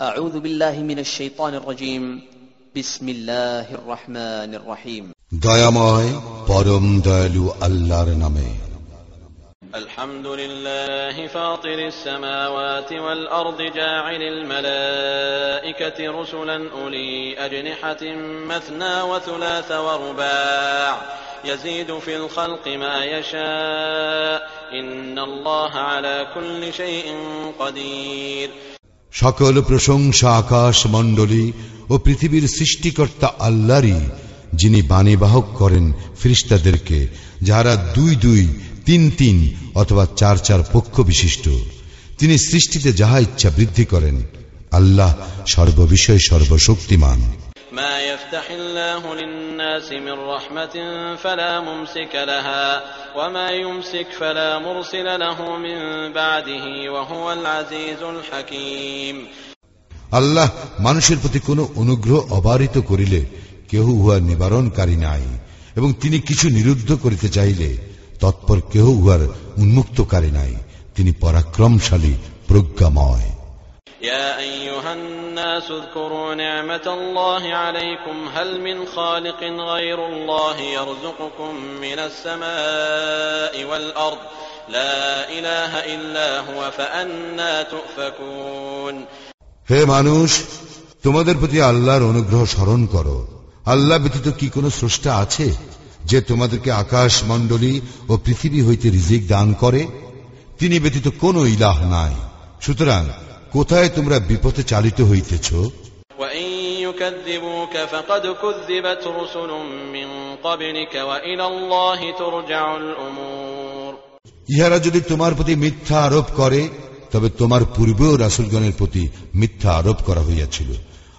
أعوذ بالله من الشيطان الرجيم بسم الله الرحمن الرحيم দয়াময় পরম দয়ালু আল্লাহর নামে الحمد لله فاطر السماوات والأرض جاعل الملائكة رسلا أولي أجنحة مثنى وثلاث ورباع يزيد في الخلق ما يشاء إن الله على كل شيء قدير সকল প্রশংসা আকাশ মণ্ডলী ও পৃথিবীর সৃষ্টিকর্তা আল্লাহরই, যিনি বাণীবাহক করেন ফিরিস্তাদেরকে যারা দুই দুই, তিন তিন অথবা চার চার পক্ষ বিশিষ্ট। তিনি সৃষ্টিতে যাহা ইচ্ছা বৃদ্ধি করেন। আল্লাহ সর্ববিষয়ে সর্বশক্তিমান। ما يفتح الله للناس من رحمة فلا ممسك لها وما يمسك فلا مرسل له من بعده وهو العزيز الحكيم আল্লাহ মানুষের প্রতি কোনো অনুগ্রহ অবারিত করিলে কেহ উহার নিবারণকারী নাই এবং তিনি কিছু নিরুদ্ধ করিতে চাইলে তৎপর কেহ উহার উন্মুক্তকারী নাই তিনি পরাক্রমশালী প্রজ্ঞাময় يا أيها الناس اذكروا نعمة الله عليكم هل من خالق غير الله يرزقكم من السماء والأرض لا إله إلا هو فأنا تؤفكون হে মানুষ তোমাদের প্রতি আল্লাহর অনুগ্রহ স্মরণ করো আল্লাহ ব্যতীত কি কোনো স্রষ্টা আছে যে তোমাদেরকে আকাশ মণ্ডলী ও পৃথিবী হইতে রিজিক দান করে তিনি ব্যতীত কোনো ইলাহ নাই সুতরাং কোথায় তোমরা বিপথে চালিত হইতেছ? ইহারা যদি তোমার প্রতি মিথ্যা আরোপ করে তবে তোমার পূর্বেও রাসুলগণের প্রতি মিথ্যা আরোপ করা হইয়াছিল।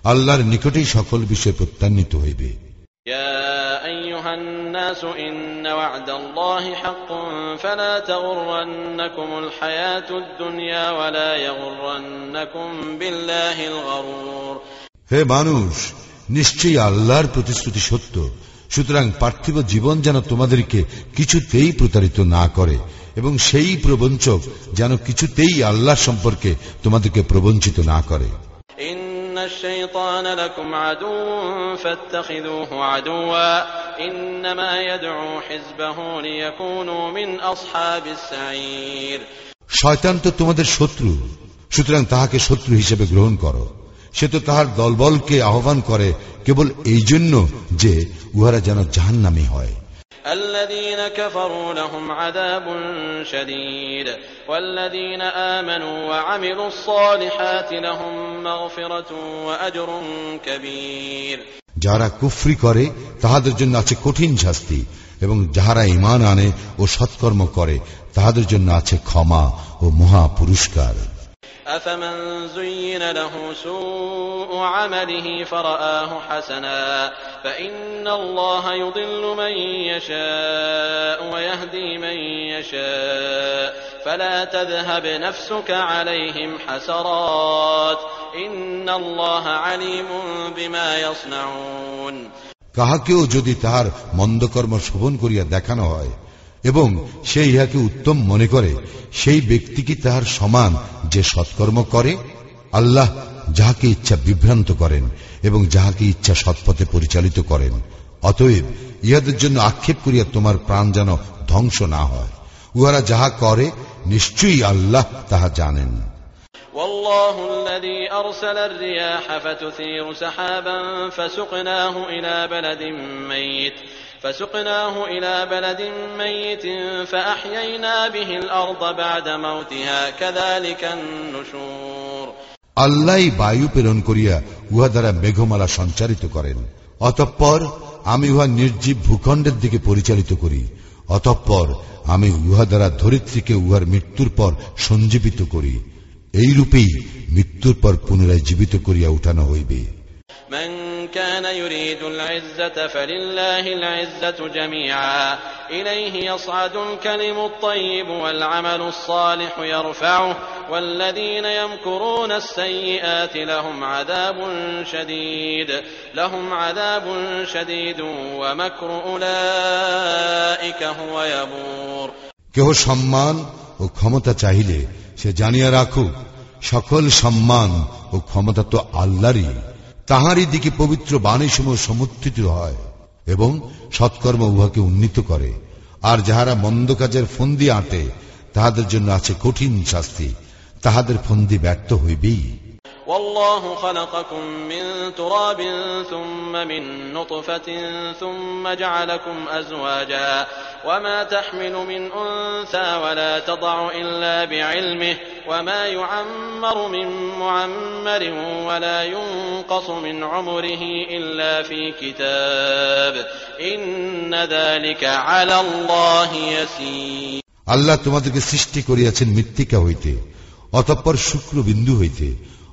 আল্লাহর নিকটেই সকল বিষয় প্রত্যান্বিত হইবে। أيها الناس إن وعد الله حق فلا تغرنكم الحياة الدنيا ولا يغرنكم بالله الغرور হে মানুষ নিশ্চয়ই আল্লাহর প্রতিশ্রুতি সত্য সুতরাং পার্থিব জীবন যেন তোমাদেরকে কিছুতেই প্রতারিত না করে এবং সেই প্রবঞ্চক যেন কিছুতেই আল্লাহ সম্পর্কে তোমাদেরকে প্রবঞ্চিত না করে إن الشيطان لكم عدو فاتخذوه عدوا إنما يدعو حزبه ليكونوا من أصحاب السعير শয়তান তো তোমাদের শত্রু সুতরাং তাহাকে শত্রু হিসেবে গ্রহণ করো সে তো তাহার দলবলকে আহ্বান করে কেবল এই জন্য যে উহারা যেন জাহান্নামী হয় الذين كفروا لهم عذاب شديد والذين آمنوا وعملوا الصالحات لهم مغفرة وأجر كبير যারা কুফরি করে তাহাদের জন্য আছে কঠিন শাস্তি এবং যাহারা ইমান আনে ও সৎকর্ম করে তাহাদের জন্য আছে ক্ষমা ও মহা পুরস্কার أفمن زين له سوء عمله فرآه حسنا فإن الله يضل من يشاء ويهدي من يشاء فلا تذهب نفسك عليهم حسرات إن الله عليم بما يصنعون কাহাকেও যদি তাহার মন্দকর্ম শোভন করিয়া দেখানো হয় এবং সে ইহাকে উত্তম মনে করে সেই ব্যক্তি কি তাহার সমান যে সৎকর্ম করে আল্লাহ যাহাকে ইচ্ছা বিভ্রান্ত করেন এবং যাহাকে ইচ্ছা সৎপথে পরিচালিত করেন অতএব ইহাদের জন্য আক্ষেপ করিয়া তোমার প্রাণ যেন ধ্বংস না হয় উহারা যাহা করে নিশ্চয়ই আল্লাহ তাহা জানেন والله الذي أرسل الرياح فتثير سحابا فسقناه إلى بلد ميت فسقناه إلى بلد ميت فأحيينا به الأرض بعد موتها كذلك النشور আল্লাহ বায়ু প্রেরণ করিয়া উহা দ্বারা মেঘমালা সঞ্চারিত করেন অতঃপর আমি উহা নির্জীব ভূখণ্ডের দিকে পরিচালিত করি অতঃপর আমি উহা দ্বারা ধরিত্রীকে উহার মৃত্যুর পর সঞ্জীবিত করি এই রূপেই মৃত্যুর পর পুনরায় জীবিত করিয়া উঠানো হইবে من كان يريد العزة فلله العزة جميعا إليه يصعد الكلم الطيب والعمل الصالح يرفعه والذين يمكرون السيئات لهم عذاب شديد لهم عذاب شديد ومكر أولئك هو يبور কেহ সম্মান ও ক্ষমতা চাহিলে সে জানিয়া রাখুক সকল সম্মান ও ক্ষমতা তো আল্লাহরই তাহারই দিকে পবিত্র বাণী বাণীসমূহ সমর্থিত হয় এবং সৎকর্ম উহাকে উন্নীত করে। আর যাহারা মন্দ কাজের ফন্দি আঁটে, তাহাদের জন্য আছে কঠিন শাস্তি। তাহাদের ফন্দি ব্যর্থ হইবেই। والله خلقكم من تراب ثم من نطفة ثم جعلكم أزواجا وما تحمل من أنثى ولا تضع إلا بعلمه وما يعمر من معمر ولا ينقص من عمره إلا في كتاب إن ذلك على الله يسير আল্লাহ তোমাদেরকে সৃষ্টি করিয়াছেন মৃত্তিকা হইতে অতঃপর শুক্র বিন্দু হইতে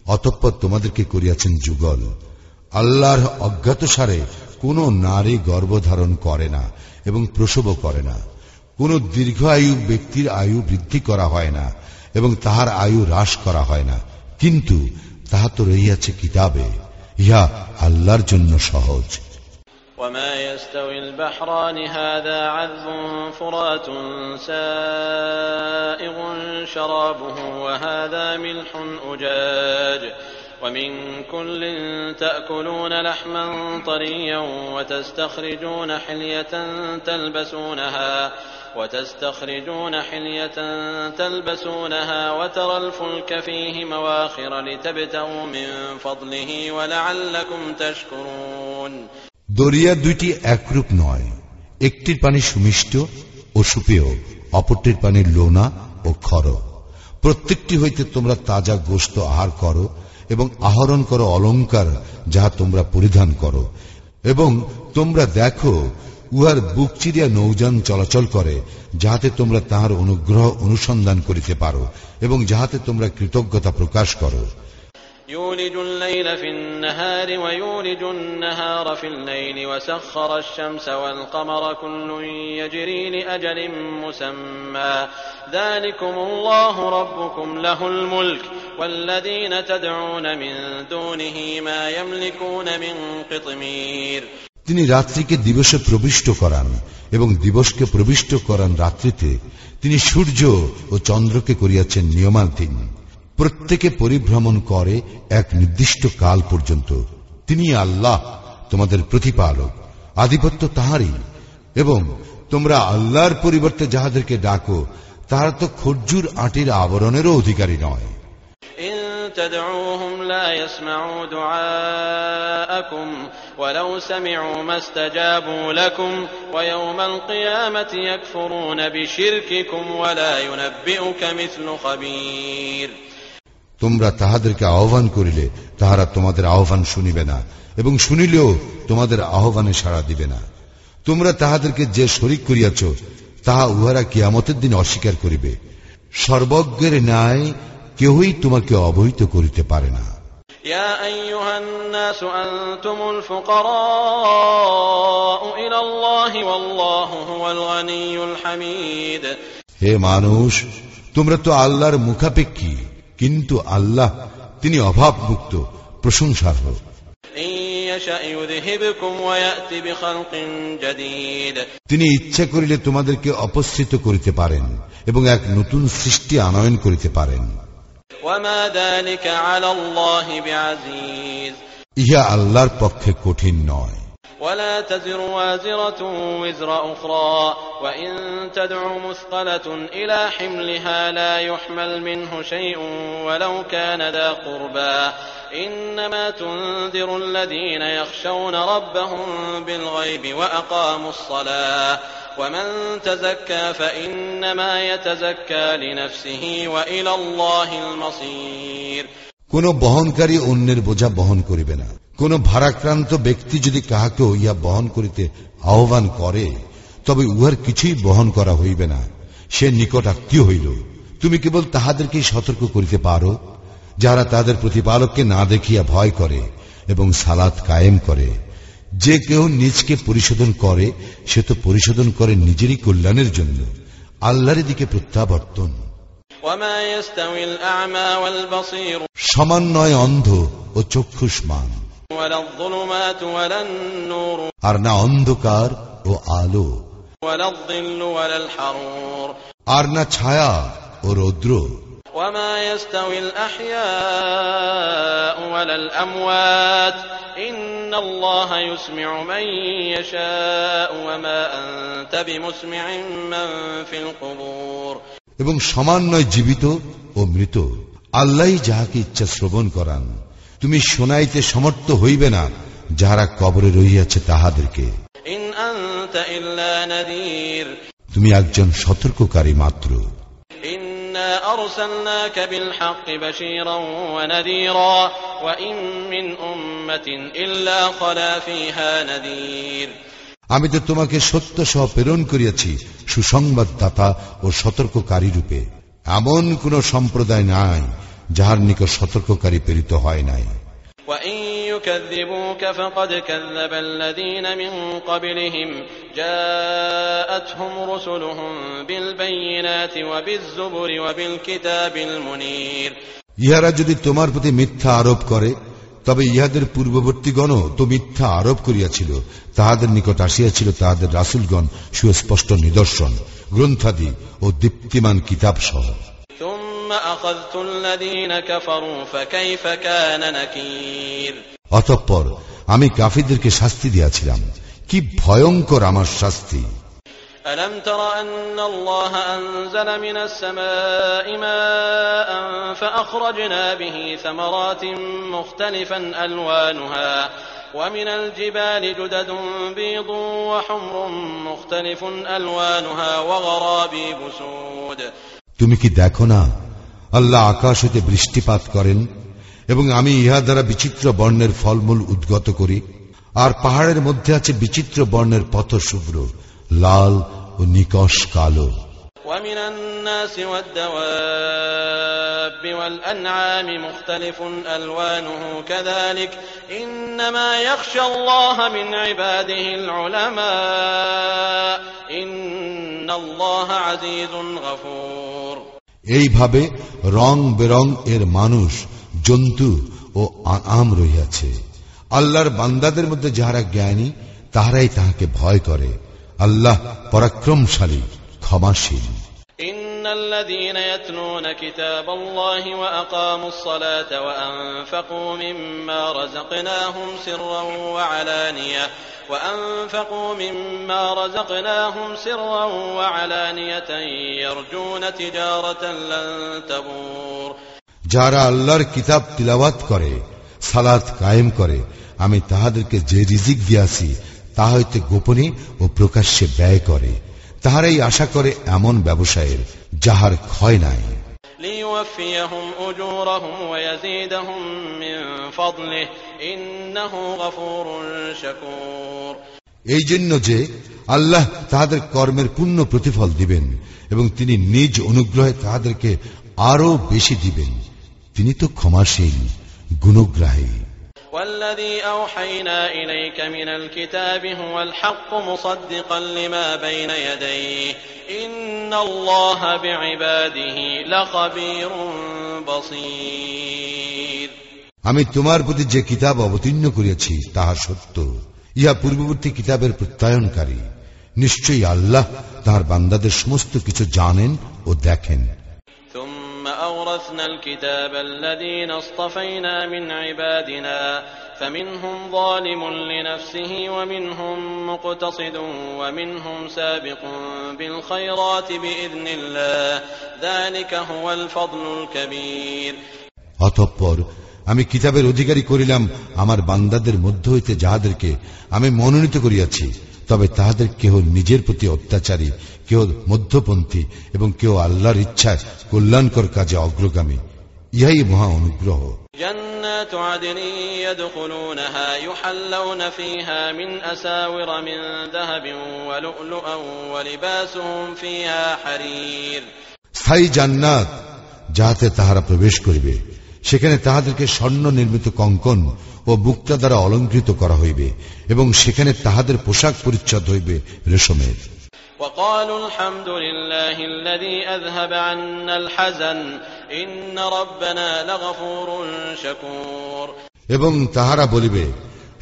অতঃপর তোমাদেরকে করিয়াছেন যুগল। আল্লাহর অজ্ঞাত সারে কোন নারী গর্ভধারণ করে না এবং প্রসবও করে না। কোন দীর্ঘ আয়ু ব্যক্তির আয়ু বৃদ্ধি করা হয় না এবং তাহার আয়ু হ্রাস করা হয় না। কিন্তু তাহা তো রইয়াছে কিতাবে। ইহা আল্লাহর জন্য সহজ। وما يستوي البحران هذا عذب فرات سائغ شرابه وهذا ملح أجاج ومن كل تأكلون لحما طريا وتستخرجون حلية تلبسونها وتستخرجون حلية تلبسونها وترى الفلك فيه مواخر لتبتغوا من فضله ولعلكم تشكرون দরিয়া দুইটি একরূপ নয়। একটির পানি সুমিষ্ট ও সুপেয়, অপরটির পানি লোনা ও খর। প্রত্যেকটি হইতে তোমরা তাজা গোস্ত আহার করো এবং আহরণ করো অলঙ্কার যাহা তোমরা পরিধান করো। এবং তোমরা দেখো, উহার বুক চিরিয়া নৌযান চলাচল করে, যাহাতে তোমরা তাহার অনুগ্রহ অনুসন্ধান করিতে পারো এবং যাহাতে তোমরা কৃতজ্ঞতা প্রকাশ করো। يولج الليل في النهار ويولج النهار في الليل وسخر الشمس والقمر كل يجري لأجل مسمى ذلكم الله ربكم له الملك والذين تدعون من دونه ما يملكون من قطمير তিনি রাত্রিকে দিবসে প্রবিষ্ট করান এবং দিবসকে প্রবিষ্ট করান রাত্রিতে তিনি সূর্য ও চন্দ্রকে করিয়াছেন নিয়মাধীন প্রত্যেকে পরিভ্রমণ করে এক নির্দিষ্ট কাল পর্যন্ত তিনি আল্লাহ তোমাদের প্রতিপালক আধিপত্য তাহারই এবং তোমরা আল্লাহর পরিবর্তে যাহাদেরকে ডাকো তাহারা তো খরজুর আটির আবরণেরও অধিকারী নয় إن تدعوهم لا يسمعوا دعاءكم ولو سمعوا ما استجابوا لكم ويوم القيامة يكفرون بشرككم ولا ينبئك مثل خبير তোমরা তাহাদেরকে আহ্বান করিলে তাহারা তোমাদের আহ্বান শুনিবে না এবং শুনিলেও তোমাদের আহ্বানে সাড়া দিবে না তোমরা তাহাদেরকে যে শরিক করিয়াছ তাহা উহারা কিয়ামতের দিন অস্বীকার করিবে সর্বজ্ঞের ন্যায় কেহই তোমাকে অবহিত করিতে পারে না يا أيها الناس أنتم الفقراء إلى الله والله هو الغني الحميد হে মানুষ তোমরা তো আল্লাহর মুখাপেক্ষী কিন্তু আল্লাহ তিনি অভাব মুক্ত প্রশংসার হোক। তিনি ইচ্ছা করিলে তোমাদেরকে অপস্থিত করিতে পারেন এবং এক নতুন সৃষ্টি আনয়ন করিতে পারেন। ইহা আল্লাহর পক্ষে কঠিন নয়। ولا تزر وازرة وزر أخرى وإن تدع مثقلة إلى حملها لا يحمل منه شيء ولو كان ذا قربى إنما تنذر الذين يخشون ربهم بالغيب وأقاموا الصلاة ومن تزكى فإنما يتزكى لنفسه وإلى الله المصير কোন বহনকারী অন্যের বোঝা বহন করিবে না কোন ভারাক্রান্ত ব্যক্তি যদি কাহাকেও ইয়া বহন করিতে আহ্বান করে তবে উহার কিছুই বহন করা হইবে না। সে নিকট আত্মীয় হইল। তুমি কেবল তাহাদেরকেই সতর্ক করিতে পারো যারা তাদের প্রতিপালককে না দেখিয়া ভয় করে এবং সালাত কায়েম করে। যে কেউ নিজকে পরিশোধন করে সে তো পরিশোধন করে নিজেরই কল্যাণের জন্য। আল্লাহর দিকে প্রত্যাবর্তন। সমান নয় অন্ধ ও চক্ষুষ্মান। ولا الظلمات ولا النور আর না অন্ধকার ও আলো ولا الظل ولا الحرور আর না ছায়া ও রৌদ্র وما يستوي الأحياء ولا الأموات إن الله يسمع من يشاء وما أنت بمسمع من في القبور এবং সমান নয় জীবিত ও মৃত আল্লাহ যাহাকে ইচ্ছা শ্রবণ করান তুমি শোনাইতে সমর্থ হইবে না যাহারা কবরে রইয়াছে তাহাদেরকে। তুমি একজন সতর্ককারী মাত্র। আমি তো তোমাকে সত্য সহ প্রেরণ করিয়াছি সুসংবাদদাতা ও সতর্ককারী রূপে। এমন কোন সম্প্রদায় নাই যাহার নিকট সতর্ককারী প্রেরিত হয় নাই। ইহারা যদি তোমার প্রতি মিথ্যা আরোপ করে তবে ইহাদের পূর্ববর্তীগণও তো মিথ্যা আরোপ করিয়াছিল তাহাদের নিকট আসিয়াছিল তাহাদের রাসুলগণ সুস্পষ্ট নিদর্শন গ্রন্থাদি ও দীপ্তিমান কিতাব সহ অতঃপর আমি কাফিরদেরকে শাস্তি দিয়াছিলাম কি ভয়ঙ্কর আমার শাস্তি ألم تر أن الله أنزل من السماء ماء فأخرجنا به ثمرات مختلفا ألوانها ومن الجبال جدد بيض وحمر مختلف ألوانها وغرابيب سود তুমি কি দেখো না আল্লাহ আকাশ হতে বৃষ্টিপাত করেন এবং আমি ইহা দ্বারা বিচিত্র বর্ণের ফলমূল উদ্গত করি আর পাহাড়ের মধ্যে আছে বিচিত্র বর্ণের পথ শুভ্র লাল ও নিকশ কালো ومن الناس والدواب والأنعام مختلف ألوانه كذلك إنما يخشى الله من عباده العلماء إن الله عزيز غفور এইভাবে রং বেরং এর মানুষ, জন্তু ও আম রহিয়াছে। আল্লাহর বান্দাদের মধ্যে যাহারা জ্ঞানী, তাহারাই তাহাকে ভয় করে। আল্লাহ পরাক্রমশালী, ক্ষমাশীল। إن الذين يتلون كتاب الله وأقاموا الصلاة وأنفقوا مما رزقناهم سرا وعلانية وأنفقوا مما رزقناهم سرا وعلانية يرجون تجارة لن تبور যারা আল্লাহর কিতাব তিলাওয়াত করে সালাত কায়েম করে আমি তাহাদেরকে যে রিজিক দিয়াছি তা হইতে গোপনে ও প্রকাশ্যে ব্যয় করে তাহারাই আশা করে এমন ব্যবসায়ের যাহার ক্ষয় নাই। এই জন্য যে আল্লাহ তাহাদের কর্মের পূর্ণ প্রতিফল দিবেন এবং তিনি নিজ অনুগ্রহে তাহাদেরকে আরও বেশি দিবেন তিনি তো ক্ষমাসীন গুণগ্রাহী। والذي أوحينا إليك من الكتاب هو الحق مصدقا لما بين يديه إن الله بعباده لخبير بصير আমি তোমার প্রতি যে কিতাব অবতীর্ণ করিয়াছি তাহা সত্য ইহা পূর্ববর্তী কিতাবের প্রত্যয়নকারী নিশ্চয়ই আল্লাহ তাহার বান্দাদের সমস্ত কিছু জানেন ও দেখেন ثم أورثنا الكتاب الذين اصطفينا من عبادنا فمنهم ظالم لنفسه ومنهم مقتصد ومنهم سابق بالخيرات بإذن الله ذلك هو الفضل الكبير অতঃপর আমি কিতাবের অধিকারী করিলাম আমার বান্দাদের মধ্য হইতে যাহাদেরকে আমি মনোনীত করিয়াছি তবে তাহাদের কেহ নিজের প্রতি অত্যাচারী কেহ মধ্যপন্থী এবং কেউ আল্লাহর ইচ্ছায় কল্যাণকর কাজে অগ্রগামী ইহাই মহা অনুগ্রহ جنات عدن يدخلونها يحلون فيها من أساور من ذهب ولؤلؤا ولباسهم فيها حرير স্থায়ী জান্নাত যাহাতে তাহারা প্রবেশ করিবে সেখানে তাহাদেরকে স্বর্ণ নির্মিত কঙ্কন ও মুক্তা দ্বারা অলঙ্কৃত করা হইবে এবং সেখানে তাহাদের পোশাক পরিচ্ছদ হইবে রেশমের وقالوا الحمد لله الذي أذهب عنا الحزن إن ربنا لغفور شكور এবং তাহারা বলিবে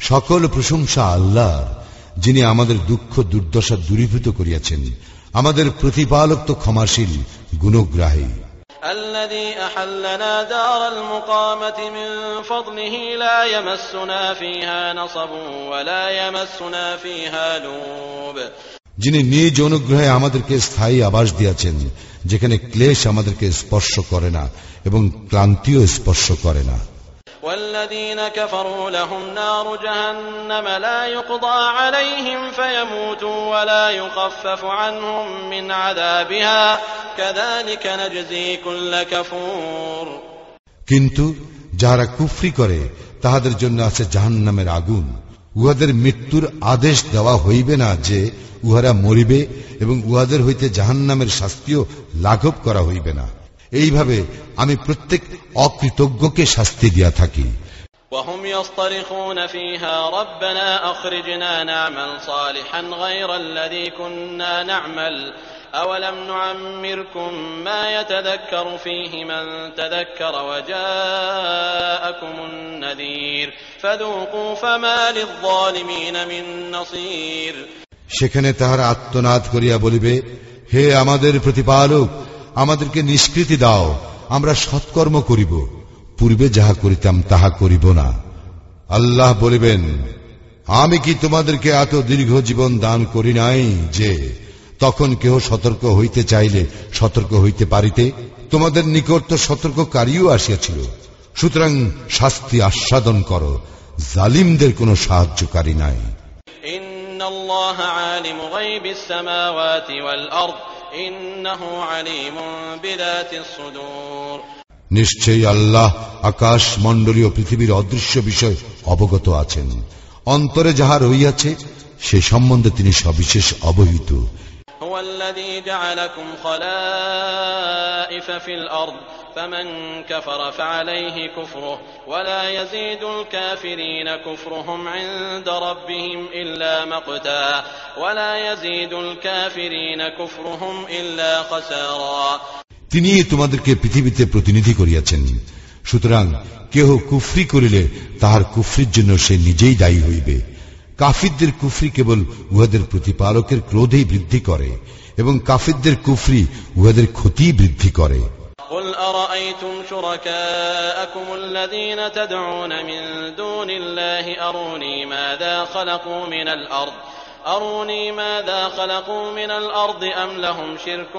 সকল প্রশংসা আল্লাহ যিনি আমাদের দুঃখ দুর্দশা দূরীভূত করিয়াছেন আমাদের প্রতিপালক তো ক্ষমাশীল গুণগ্রাহী الذي أحلنا دار المقامة من فضله لا يمسنا فيها نصب ولا يمسنا فيها لوب যিনি নিজ অনুগ্রহে আমাদেরকে স্থায়ী আবাস দিয়েছেন যেখানে ক্লেশ আমাদেরকে স্পর্শ করে না এবং ক্লান্তিও স্পর্শ করে না والذين كفروا لهم نار جهنم لا يقضى عليهم فيموتوا ولا يخفف عنهم من عذابها كذلك نجزي كل كفور কিন্তু যাহারা কুফরি করে তাহাদের জন্য আছে জাহান্নামের আগুন উহাদের মৃত্যুর আদেশ দেওয়া হইবে না যে উহারা মরিবে এবং উহাদের হইতে জাহান্নামের শাস্তিও লাঘব করা হইবে না এইভাবে আমি প্রত্যেক অকৃতজ্ঞকে শাস্তি দিয়া থাকি وهم يصطرخون فيها ربنا أخرجنا نعمل صالحا غير الذي كنا نعمل أولم نعمركم ما يتذكر فيه من تذكر وجاءكم النذير فذوقوا فما للظالمين من نصير সেখানে তাহারা আত্মনাদ করিয়া বলিবে হে আমাদের প্রতিপালক আমাদেরকে নিষ্কৃতি দাও, আমরা সৎকর্ম করিব, পূর্বে যাহা করিতাম তাহা করিব না। আল্লাহ বলিবেন, আমি কি তোমাদেরকে এত দীর্ঘ জীবন দান করি নাই যে তখন কেহ সতর্ক হইতে চাইলে সতর্ক হইতে পারিতে? তোমাদের নিকট তো সতর্ককারীও আসিয়াছিল। সুতরাং শাস্তি আস্বাদন করো, জালিমদের কোন সাহায্যকারী নাই। إنه عليم بذات الصدور নিশ্চয়ই আল্লাহ আকাশ মণ্ডলীয় পৃথিবীর অদৃশ্য বিষয় অবগত আছেন অন্তরে যাহা রইয়াছে সে সম্বন্ধে তিনি সবিশেষ অবহিত هو الذي جعلكم خلائف في الأرض فمن كفر فعليه كفره ولا يزيد الكافرين كفرهم عند ربهم إلا مقتا ولا يزيد الكافرين كفرهم إلا خسارا তিনি তোমাদেরকে পৃথিবীতে প্রতিনিধি করিয়াছেন সুতরাং কেহ কুফরি করিলে তাহার কুফরির জন্য সে নিজেই দায়ী হইবে কাফিরদের কুফরি কেবল উহাদের প্রতিপালকের ক্রোধেই বৃদ্ধি করে এবং কাফিরদের কুফরি উহাদের ক্ষতি বৃদ্ধি করে قل أرأيتم شركاءكم الذين تدعون من دون الله أروني ماذا خلقوا من الأرض؟ أروني ماذا خلقوا من الأرض أم لهم شرك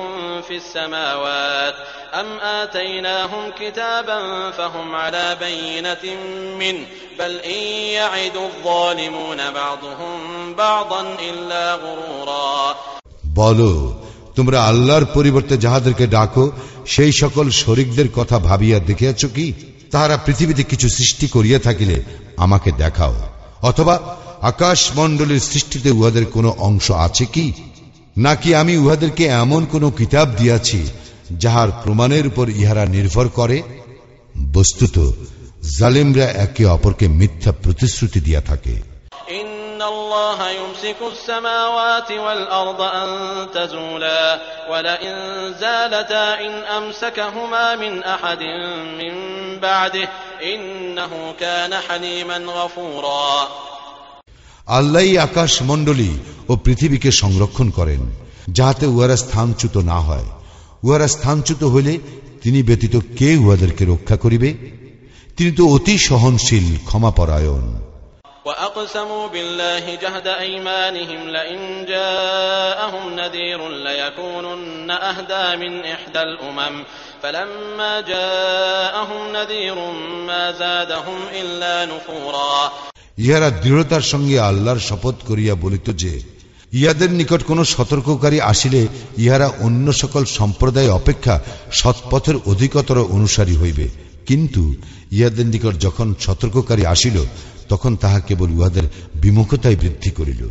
في السماوات؟ أم آتيناهم كتابا فهم على بينة منه؟ بل إن يعد الظالمون بعضهم بعضا إلا غرورا. বলো তোমরা আল্লাহর পরিবর্তে যাহাদেরকে ডাকো, সেই সকল শরিকদের কথা ভাবিয়া দেখিয়াছ কি? তাহারা পৃথিবীতে কিছু সৃষ্টি করিয়া থাকিলে আমাকে দেখাও। অথবা আকাশ মণ্ডলের সৃষ্টিতে উহাদের কোনো অংশ আছে কি? নাকি আমি উহাদেরকে এমন কোন কিতাব দিয়াছি, যাহার প্রমাণের উপর ইহারা নির্ভর করে? বস্তুত, জালিমরা একে অপরকে মিথ্যা প্রতিশ্রুতি দিয়া থাকে। الله يمسك السماوات والأرض أن تزولا ولئن زالتا إن أمسكهما من أحد من بعده إنه كان حليما غفورا আল্লাহ আকাশ মণ্ডলী ও পৃথিবীকে সংরক্ষণ করেন যাহাতে উহারা স্থানচ্যুত না হয় উহারা স্থানচ্যুত হইলে তিনি ব্যতীত কে উহাদেরকে রক্ষা করিবে তিনি তো অতি সহনশীল ক্ষমাপরায়ণ وأقسموا بالله جهد أيمانهم لئن جاءهم نذير ليكونن أهدى من إحدى الأمم فلما جاءهم نذير ما زادهم إلا نفورا ইহারা দৃঢ়তার সঙ্গে আল্লাহর শপথ করিয়া বলিত যে ইহাদের নিকট কোন সতর্ককারী আসিলে ইহারা অন্য সকল সম্প্রদায় অপেক্ষা সৎপথের অধিকতর অনুসারী হইবে কিন্তু ইহাদের নিকট যখন সতর্ককারী আসিল তখন তাহা কেবল উহাদের বিমুখতায় বৃদ্ধি করিল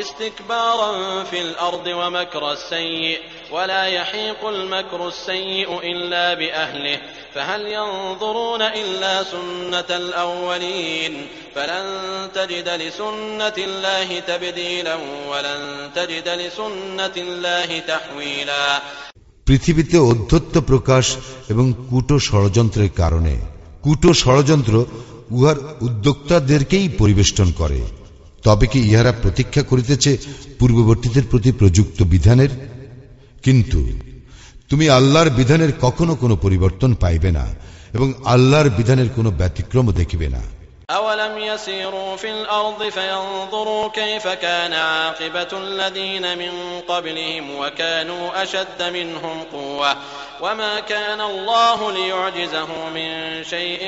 استكبارا في الأرض ومكر السيء ولا يحيق المكر السيء إلا بأهله فهل ينظرون إلا سنة الأولين فلن تجد لسنة الله تبديلا ولن تجد لسنة الله تحويلا পৃথিবীতে অধ্যত্ত প্রকাশ এবং কূট ষড়যন্ত্রের কারণে কূট ষড়যন্ত্র উহার উদ্যোক্তাদেরকেই পরিবেষ্টন করে তবে কি ইহারা প্রতীক্ষা করিতেছে পূর্ববর্তীদের প্রতি প্রযুক্ত বিধানের কিন্তু তুমি আল্লাহর বিধানের কখনো কোনো পরিবর্তন পাইবে না এবং আল্লাহর বিধানের কোনো ব্যতিক্রমও দেখিবে না أولم يسيروا في الأرض فينظروا كيف كان عاقبة الذين من قبلهم وكانوا أشد منهم قوة وما كان الله ليعجزه من شيء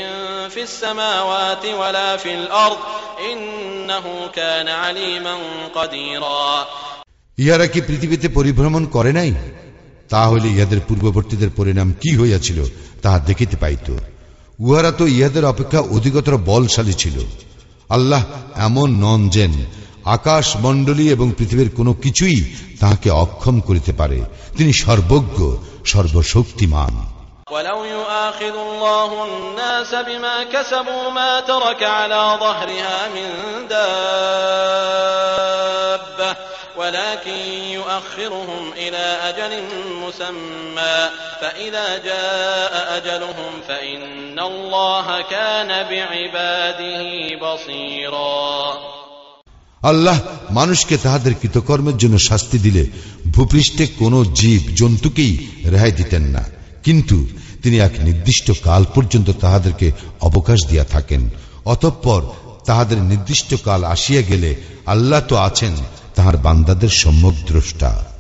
في السماوات ولا في الأرض إنه كان عليما قديرا ইহারা কি পৃথিবীতে পরিভ্রমণ করে নাই তাহলে ইহাদের পূর্ববর্তীদের পরিণাম কি হইয়াছিল তাহা দেখিতে পাইত উহারা তো ইহাদের অপেক্ষা অধিকতর বলশালী ছিল আল্লাহ এমন নন যেন আকাশ মণ্ডলী এবং পৃথিবীর কোনো কিছুই তাহাকে অক্ষম করিতে পারে তিনি সর্বজ্ঞ সর্বশক্তিমান ولو يؤاخذ الله الناس بما كسبوا ما ترك على ظهرها من دابة ولكن يؤخرهم إلى أجل مسمى فإذا جاء أجلهم فإن الله كان بعباده بصيرا আল্লাহ মানুষকে তাহাদের কৃতকর্মের জন্য শাস্তি দিলে ভূপৃষ্ঠে কোন জীব জন্তুকেই রেহাই দিতেন না। কিন্তু তিনি এক নির্দিষ্ট কাল পর্যন্ত তাহাদেরকে অবকাশ দিয়া থাকেন। অতঃপর তাহাদের নির্দিষ্ট কাল আসিয়া গেলে আল্লাহ তো আছেন, তাহার বান্দাদের সম্যক দ্রষ্টা।